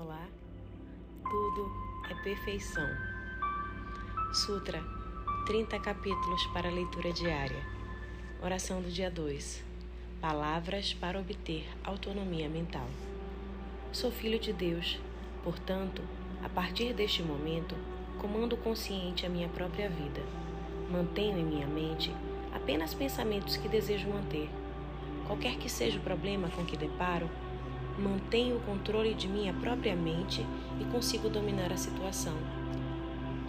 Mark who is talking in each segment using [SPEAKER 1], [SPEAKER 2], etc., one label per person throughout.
[SPEAKER 1] Olá, tudo é perfeição. Sutra, 30 capítulos para leitura diária. Oração do dia 2. Palavras para obter autonomia mental. Sou filho de Deus, portanto, a partir deste momento, comando consciente a minha própria vida. Mantenho em minha mente apenas pensamentos que desejo manter. Qualquer que seja o problema com que deparo, mantenho o controle de minha própria mente e consigo dominar a situação.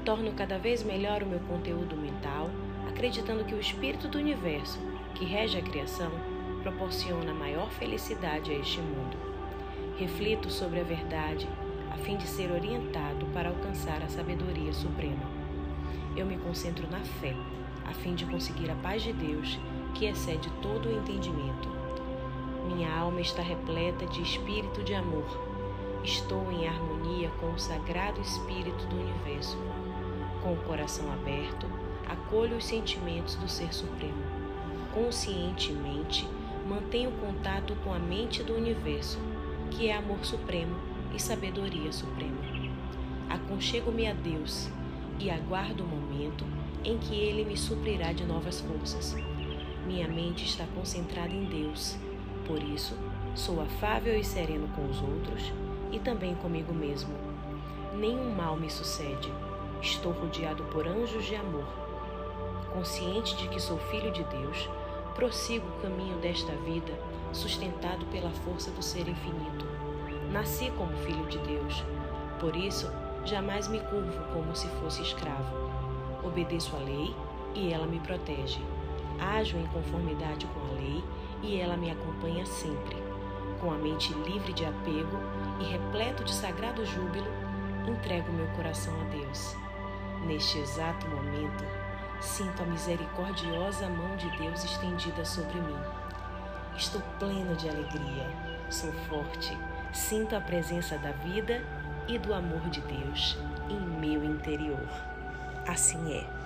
[SPEAKER 1] Torno cada vez melhor o meu conteúdo mental, acreditando que o espírito do universo, que rege a criação, proporciona maior felicidade a este mundo. Reflito sobre a verdade a fim de ser orientado para alcançar a sabedoria suprema. Eu me concentro na fé, a fim de conseguir a paz de Deus, que excede todo o entendimento minha alma está repleta de espírito de amor. Estou em harmonia com o sagrado espírito do universo. Com o coração aberto, acolho os sentimentos do Ser Supremo. Conscientemente, mantenho contato com a mente do universo, que é amor supremo e sabedoria suprema. Aconchego-me a Deus e aguardo o momento em que Ele me suprirá de novas forças. Minha mente está concentrada em Deus por isso, sou afável e sereno com os outros e também comigo mesmo. Nenhum mal me sucede. Estou rodeado por anjos de amor. Consciente de que sou filho de Deus, prossigo o caminho desta vida, sustentado pela força do ser infinito. Nasci como filho de Deus, por isso jamais me curvo como se fosse escravo. Obedeço à lei e ela me protege. Ajo em conformidade com a lei e ela me acompanha sempre. Com a mente livre de apego e repleto de sagrado júbilo, entrego meu coração a Deus. Neste exato momento, sinto a misericordiosa mão de Deus estendida sobre mim. Estou pleno de alegria, sou forte, sinto a presença da vida e do amor de Deus em meu interior. Assim é.